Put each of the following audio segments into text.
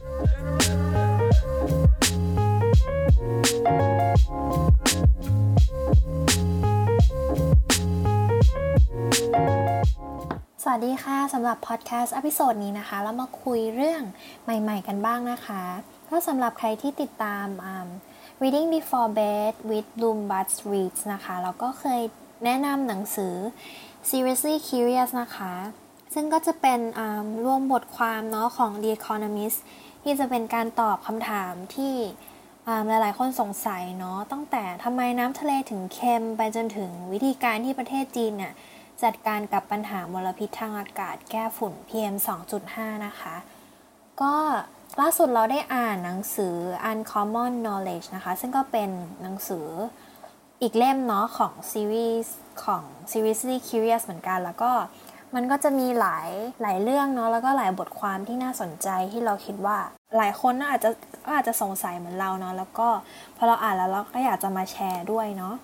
สวัสดีค่ะสำหรับพอดแคสต์ episode นี้นะคะ เรามาคุยเรื่องใหม่ ๆ กันบ้างนะคะก็สำหรับใครที่ติดตาม um, Reading Before Bed with Bloomberg Reads นะคะ เราก็เคยแนะนำหนังสือ Seriously Curious นะคะ ซึ่งก็จะเป็นรวมบทความเนาะของ The Economist ที่จะเป็นการตอบคำถามที่หลายๆ คนสงสัยเนาะตั้งแต่ทำไมน้ำทะเลถึงเค็มไปจนถึงวิธีการที่ประเทศจีนเนี่ยจัดการกับปัญหามลพิษทางอากาศแก้ฝุ่น PM 2.5 นะคะ ก็ล่าสุดเราได้อ่านหนังสือ Uncommon Knowledge นะคะ ซึ่งก็เป็นหนังสืออีกเล่มเนาะของซีรีส์ของ Seriously Curious เหมือนกัน แล้วก็ มันก็จะมีหลายหลายเรื่องเนาะแล้วก็หลายบทความที่น่าสนใจที่เราคิดว่า หลายคนน่าอาจจะก็อาจจะสงสัยเหมือนเราเนาะแล้วก็พอเราอ่านแล้วเราก็อยากจะมาแชร์ด้วยเนาะ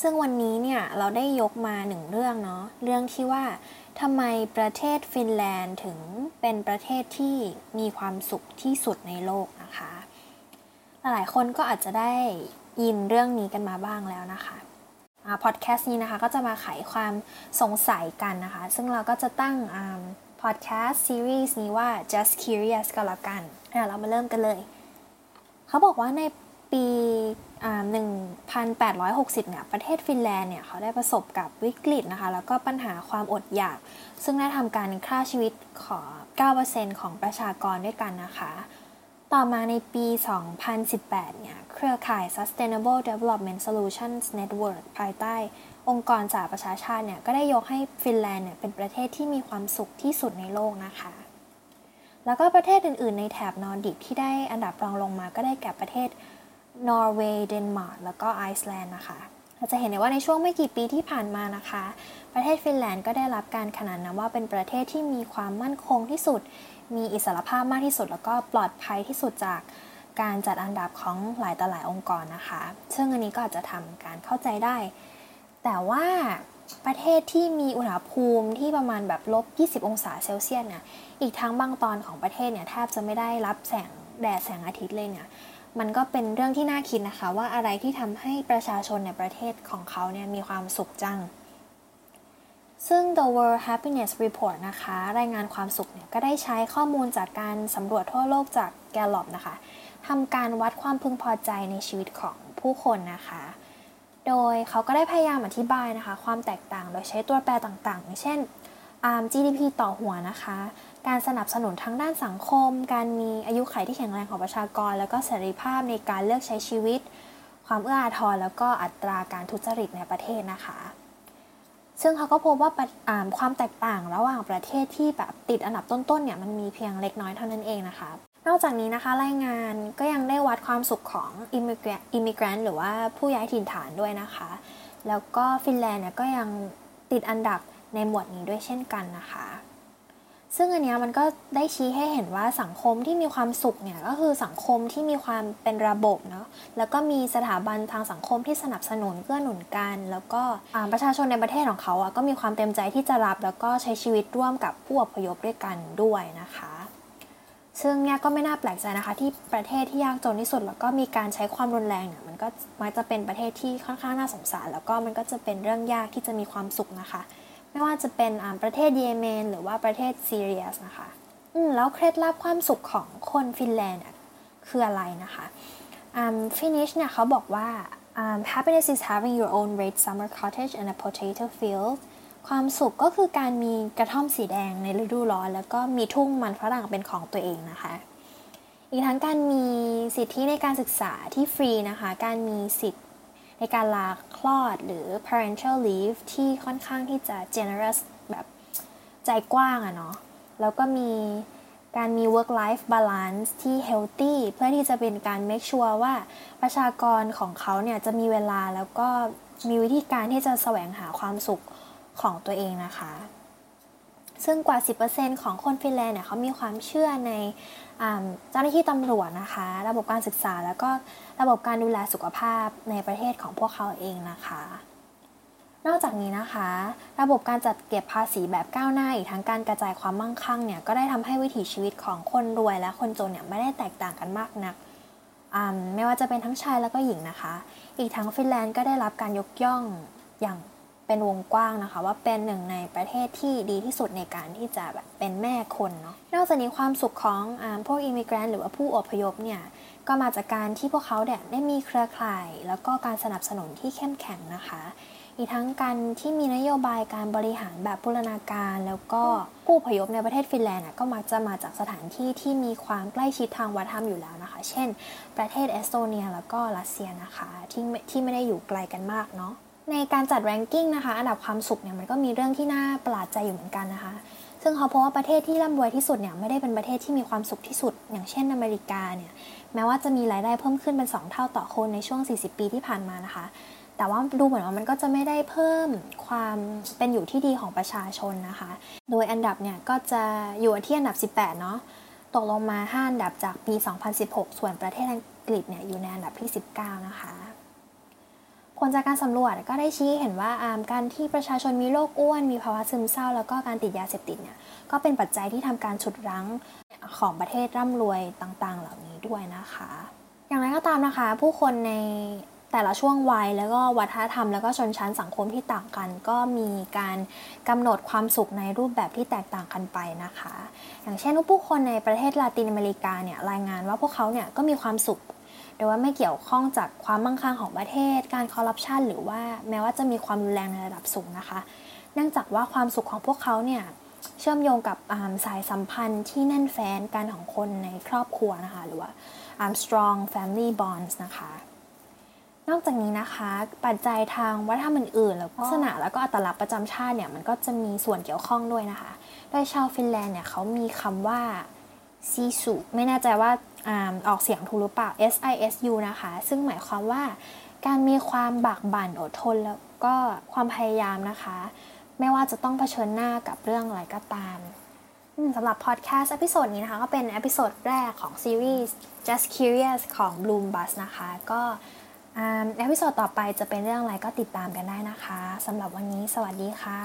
ซึ่งวันนี้เนี่ยเราได้ยกมาหนึ่งเรื่องเนาะเรื่องที่ว่าทำไมประเทศฟินแลนด์ถึงเป็นประเทศที่มีความสุขที่สุดในโลกนะคะ หลายคนก็อาจจะได้ยินเรื่องนี้กันมาบ้างแล้วนะคะ พอดแคสต์นี้นะคะก็จะมาไขความสงสัยกันนะคะ ซึ่งเราก็จะตั้งพอดแคสต์ซีรีส์นี้ว่า just curious ก็แล้วกันเรามาเริ่มกันเลย เขาบอกว่าในปี1860 เนี่ย ประเทศฟินแลนด์ เนี่ย เขาได้ประสบกับวิกฤตนะคะ แล้วก็ปัญหาความอดอยาก ซึ่งได้ทำการฆ่าชีวิตขอ9%ของประชากรด้วยกันนะคะ ต่อมาในปี 2018 เนี่ย เครือข่าย Sustainable Development Solutions Network ภายใต้องค์กรสหประชาชาติเนี่ย ก็ได้ยกให้ฟินแลนด์เนี่ย เป็นประเทศที่มีความสุขที่สุดในโลกนะคะ แล้วก็ประเทศอื่น ๆ ในแถบนอร์ดิกที่ได้อันดับรองลงมาก็ได้แก่ประเทศนอร์เวย์เดนมาร์กแล้วก็ไอซ์แลนด์นะคะ เราจะเห็นได้ว่าในช่วงไม่กี่ปีที่ผ่านมานะคะ ประเทศฟินแลนด์ก็ได้รับการขนานนามว่าเป็นประเทศที่มีความมั่นคงที่สุด มีอิสรภาพมากที่สุด แล้วก็ปลอดภัยที่สุดจากการจัดอันดับของหลายต่อหลายองค์กรนะคะ ซึ่งอันนี้ก็อาจจะทำการเข้าใจได้ แต่ว่าประเทศที่มีอุณหภูมิที่ประมาณแบบลบ 20 องศาเซลเซียสเนี่ย อีกทั้งบางตอนของประเทศเนี่ยแทบจะไม่ได้รับแสงแดดแสงอาทิตย์เลยเนี่ย มันก็เป็นเรื่องที่น่าคิดนะคะ ว่าอะไรที่ทำให้ประชาชนในประเทศของเขาเนี่ยมีความสุขจัง ซึ่ง The World Happiness Report นะคะ รายงานความสุขเนี่ยก็ได้ใช้ข้อมูลจากการสำรวจทั่วโลกจากแกลลอบนะคะทำการวัดความพึงพอใจในชีวิตของผู้คนนะคะ โดยเขาก็ได้พยายามอธิบายนะคะ ความแตกต่างโดยใช้ตัวแปรต่างๆอย่างเช่น GDP ต่อหัวนะคะ การสนับสนุนทั้งด้านสังคม การมีอายุขัยที่แข็งแรงของประชากร แล้วก็เสรีภาพในการเลือกใช้ชีวิต ความเอื้ออาทรแล้วก็อัตราการทุจริตในประเทศนะคะ ซึ่งเขาก็พบว่าความแตกต่างระหว่างประเทศที่แบบติดอันดับต้นๆเนี่ยมันมีเพียงเล็กน้อยเท่านั้นเองนะคะนอกจากนี้นะคะรายงานก็ยังได้วัดความสุขของ immigrant immigrant หรือว่าผู้ย้ายถิ่นฐานด้วยนะคะ แล้วก็ฟินแลนด์เนี่ยก็ยังติดอันดับในหมวดนี้ด้วยเช่นกันนะคะ ซึ่งอันนี้มันก็ได้ชี้ให้เห็นว่าสังคมที่มีความสุขเนี่ยก็คือสังคมที่มีความเป็นระบบเนาะแล้วก็มีสถาบันทางสังคมที่สนับสนุนเกื้อหนุนกัน แล้วก็ประชาชนในประเทศของเขาอะก็มีความเต็มใจที่จะรับแล้วก็ใช้ชีวิตร่วมกับผู้อพยพด้วยกันด้วยนะคะ ซึ่งเนี่ยก็ไม่น่าแปลกใจนะคะ ที่ประเทศที่ยากจนที่สุด แล้วก็มีการใช้ความรุนแรงเนี่ยมันก็มักจะเป็นประเทศที่ค่อนข้างน่าสงสาร แล้วก็มันก็จะเป็นเรื่องยากที่จะมีความสุขนะคะ ไม่ว่าจะเป็นประเทศเยเมน หรือว่าประเทศซีเรียสนะคะแล้วเคล็ดลับความสุขของคนฟินแลนด์คืออะไรนะคะฟินิชเนี่ยเขาบอกว่า um, happiness is having your own red summer cottage and a potato field ความสุขก็คือการมีกระท่อมสีแดงในฤดูร้อน แล้วก็มีทุ่งมันฝรั่งเป็นของตัวเองนะคะ อีกทั้งการมีสิทธิในการศึกษาที่ฟรีนะคะ การมีสิทธิ ในการลาคลอดหรือ parental leave ที่ค่อนข้างที่จะ generous แบบใจกว้างอะเนาะแล้วก็มีการมี work life balance ที่ healthy เพื่อที่จะเป็นการ make sure ว่าประชากรของเขาเนี่ยจะมีเวลาแล้วก็มีวิธีการที่จะแสวงหาความสุขของตัวเองนะคะ ซึ่งกว่า 10%ของคนฟินแลนด์เนี่ยเขามีความเชื่อในเจ้าหน้าที่ตำรวจนะคะ ระบบการศึกษาแล้วก็ระบบการดูแลสุขภาพในประเทศของพวกเขาเองนะคะ นอกจากนี้นะคะ ระบบการจัดเก็บภาษีแบบก้าวหน้าอีกทั้งการกระจายความมั่งคั่งเนี่ยก็ได้ทำให้วิถีชีวิตของคนรวยและคนจนเนี่ยไม่ได้แตกต่างกันมากนักไม่ว่าจะเป็นทั้งชายแล้วก็หญิงนะคะ อีกทั้งฟินแลนด์ก็ได้รับการยกย่องอย่าง เป็นวงกว้างนะคะ ว่าเป็นหนึ่งในประเทศที่ดีที่สุดในการที่จะแบบเป็นแม่คนเนาะนอกจากนี้ความสุขของอพวกอิมิเกรนหรือว่าผู้อพยพเนี่ยก็มาจากการที่พวกเขาเนี่ยได้มีเครือข่าย แล้วก็การสนับสนุนที่เข้มแข็งนะคะ อีกทั้งการที่มีนโยบายการบริหารแบบบูรณาการ แล้วก็ผู้อพยพในประเทศฟินแลนด์ก็มักจะมาจากสถานที่ที่มีความใกล้ชิดทางวัฒนธรรมอยู่แล้วนะคะ เช่น ประเทศเอสโตเนีย แล้วก็รัสเซียนะคะที่ที่ไม่ได้อยู่ไกลกันมากเนาะ ในการจัดแรงกิ้งนะคะ อันดับความสุขเนี่ยมันก็มีเรื่องที่น่าประหลาดใจอยู่เหมือนกันนะคะ ซึ่งเขาพบว่าประเทศที่ร่ำรวยที่สุดเนี่ยไม่ได้เป็นประเทศที่มีความสุขที่สุด อย่างเช่นอเมริกาเนี่ยแม้ว่าจะมีรายได้เพิ่มขึ้นเป็น 2 เท่าต่อคนในช่วง 40 ปีที่ผ่านมานะคะ แต่ว่าดูเหมือนว่ามันก็จะไม่ได้เพิ่มความเป็นอยู่ที่ดีของประชาชนนะคะ โดยอันดับเนี่ยก็จะอยู่ที่อันดับ 18 เนาะตกลงมา 5 อันดับจากปี 2016 ส่วนประเทศอังกฤษเนี่ยอยู่ในอันดับที่ 19 นะคะ ลจากการสำรวจก็ได้ชี้เห็นว่าการที่ประชาชนมีโรคอ้วน มีภาวะซึมเศร้า แล้วก็การติดยาเสพติดเนี่ยก็เป็นปัจจัยที่ทำการฉุดรั้งของประเทศร่ำรวยต่างๆ เหล่านี้ด้วยนะคะ อย่างไรก็ตามนะคะ ผู้คนในแต่ละช่วงวัยแล้วก็วัฒนธรรม แล้วก็ชนชั้นสังคมที่ต่างกัน ก็มีการกำหนดความสุขในรูปแบบที่แตกต่างกันไปนะคะ อย่างเช่นผู้คนในประเทศลาตินอเมริกาเนี่ยรายงานว่าพวกเขาเนี่ยก็มีความสุข โดยว่าไม่เกี่ยวข้องจากความมั่งคั่งของประเทศ การคอร์รัปชันหรือว่าแม้ว่าจะมีความรุนแรงในระดับสูงนะคะ เนื่องจากว่าความสุขของพวกเขาเนี่ยเชื่อมโยงกับสายสัมพันธ์ที่แน่นแฟ้นกันของคนในครอบครัวนะคะ หรือว่า strong family bonds นะคะ นอกจากนี้นะคะ ปัจจัยทางวัฒนธรรมอื่นๆ แล้วลักษณะแล้วก็อัตลักษณ์ประจำชาติเนี่ยมันก็จะมีส่วนเกี่ยวข้องด้วยนะคะ โดยชาวฟินแลนด์เนี่ยเขามีคำว่าซีสุไม่แน่ใจว่า ออกเสียงถูกหรือเปล่า S I S U นะคะ ซึ่งหมายความว่าการมีความบากบั่นอดทนแล้วก็ความพยายามนะคะ ไม่ว่าจะต้องเผชิญหน้ากับเรื่องอะไรก็ตามสำหรับพอดแคสต์ episode นี้นะคะ ก็เป็น episode แรกของซีรีส์ Just Curious ของ Bloom Bus นะคะ ก็ episode ต่อไปจะเป็นเรื่องอะไรก็ติดตามกันได้นะคะสำหรับวันนี้สวัสดีค่ะ